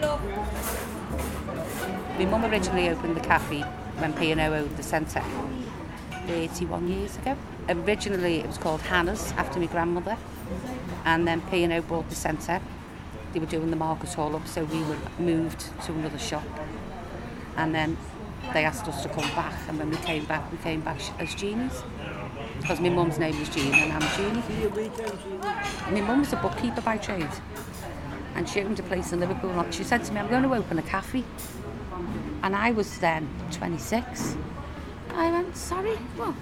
My mum originally opened the cafe when P&O owned the centre 31 years ago. Originally it was called Hannah's after my grandmother and then P&O bought the centre. They were doing the market hall up so we were moved to another shop and then they asked us to come back and when we came back we came back as Jeannie's because my mum's name is Jean and I'm Jeannie. My mum was a bookkeeper by trade and she opened a place in Liverpool. And she said to me, I'm going to open a cafe. And I was then 26. I went, sorry, what?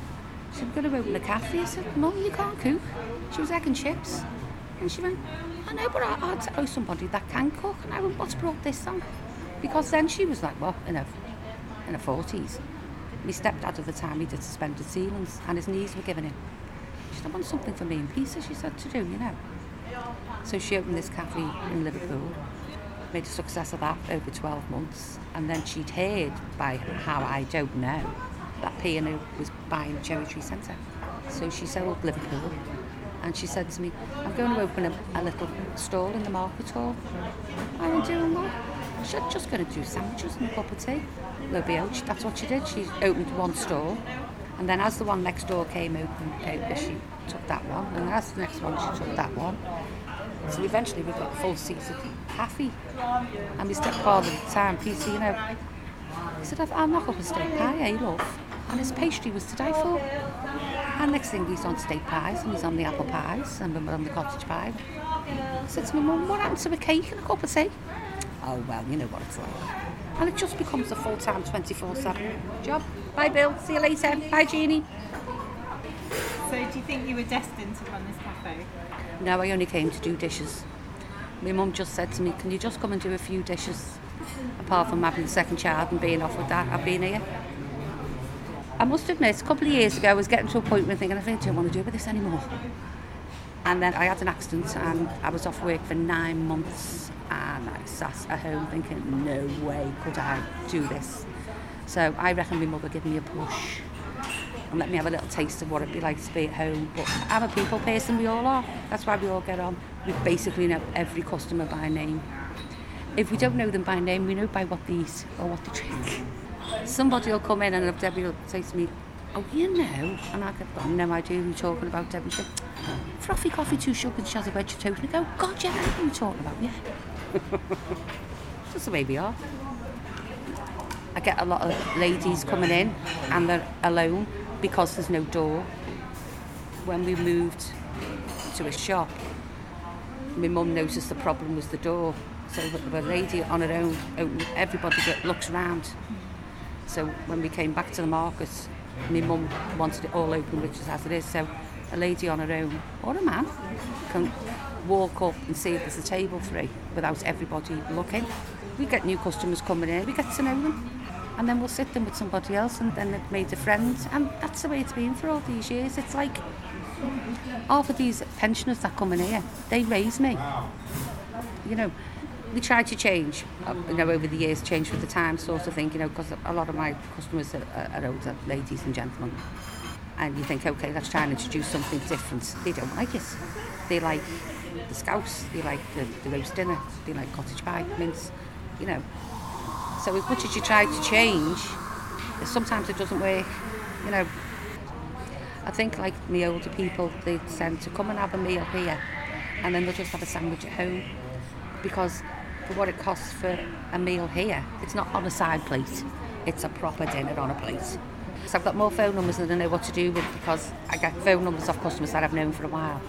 She said, I'm going to open a cafe. I said, Mum, you can't cook. She was egg and chips. And she went, I know, but I, I'd know somebody that can cook. And I went, what's brought this on? Because then she was like, well, in her, in her 40s. My stepdad at the time, he did suspended ceilings and his knees were giving him. She said, I want something for me and Peter, she said, to do, you know. So she opened this cafe in Liverpool, made a success of that over 12 months, and then she'd heard by how I don't know that P&O was buying Cherry Tree Centre. So she sold Liverpool, and she said to me, I'm going to open a, a little stall in the market hall. I went, doing what? She's just going to do sandwiches and a cup of tea. Lo that's what she did. She opened one store, and then as the one next door came open, uh, she took that one, and as the next one, she took that one. So eventually we got full seated cafe. And my stepfather at the time, Peter, you know, he said, I'll knock up a steak pie, eh, love? And his pastry was to die for. And next thing he's on steak pies and he's on the apple pies and we're on the cottage pie. I said to my mum, what happened to a cake and a cup of tea? Oh, well, you know what it's like. And it just becomes a full-time 24-7 job. Bye, Bill. See you later. Bye, Jeannie. So do you think you were destined to run this cafe? No, I only came to do dishes. My mum just said to me, can you just come and do a few dishes? Apart from having the second child and being off with that, I've been here. I must admit, a couple of years ago, I was getting to a point where I'm thinking, I think I don't want to do with this anymore. And then I had an accident and I was off work for nine months and I sat at home thinking, no way could I do this. So I reckon my mother gave me a push and let me have a little taste of what it'd be like to be at home. But I'm a people person, we all are. That's why we all get on. We basically know every customer by name. If we don't know them by name, we know by what they eat or what they drink. Somebody will come in and Debbie will say to me, oh, you know, and I go, oh, no idea who you're talking about. She frothy coffee, two she has a wedge toast. And I go, God, yeah, know who you're talking about, yeah. Just the way we are. I get a lot of ladies coming in and they're alone because there's no door. When we moved to a shop, my mum noticed the problem was the door. So the lady on her own, everybody looks around. So when we came back to the market, my mum wanted it all open, which is as it is. So a lady on her own, or a man, can walk up and see if there's a table free without everybody looking. We get new customers coming in, we get to know them and then we'll sit them with somebody else and then they've made a friend and that's the way it's been for all these years it's like half of these pensioners that come in here they raise me you know we try to change uh, you know over the years change with the time sort of thing you know because a lot of my customers are, are older ladies and gentlemen. And you think okay let's try and introduce something different. They don't like it. They like the scouse, they like the, the roast dinner they like cottage pie mince you know. So as much as you try to change, sometimes it doesn't work. You know, I think like me older people, they tend to come and have a meal here, and then they'll just have a sandwich at home, because for what it costs for a meal here, it's not on a side plate. It's a proper dinner on a plate. So I've got more phone numbers than I know what to do with because I get phone numbers of customers that I've known for a while.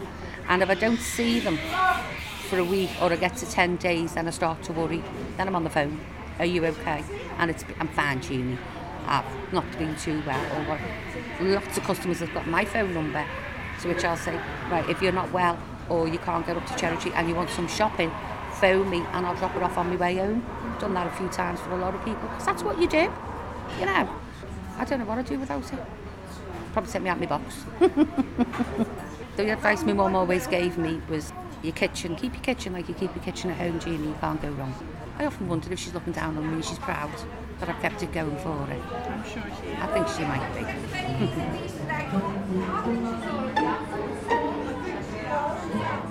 And if I don't see them for a week or I get to 10 days and I start to worry, then I'm on the phone are you okay? And it's, I'm fine, Jeannie. I've not been too well. Or what. Lots of customers have got my phone number, so which I'll say, right, if you're not well or you can't get up to Tree and you want some shopping, phone me and I'll drop it off on my way home. Done that a few times for a lot of people because that's what you do. You know, I don't know what I'd do without it. Probably sent me out my box. the advice my mum always gave me was your kitchen, keep your kitchen like you keep your kitchen at home, Jeannie, you can't go wrong. I often wondered if she's looking down on me, she's proud that I've kept it going for her. I'm sure she is. I think she might be.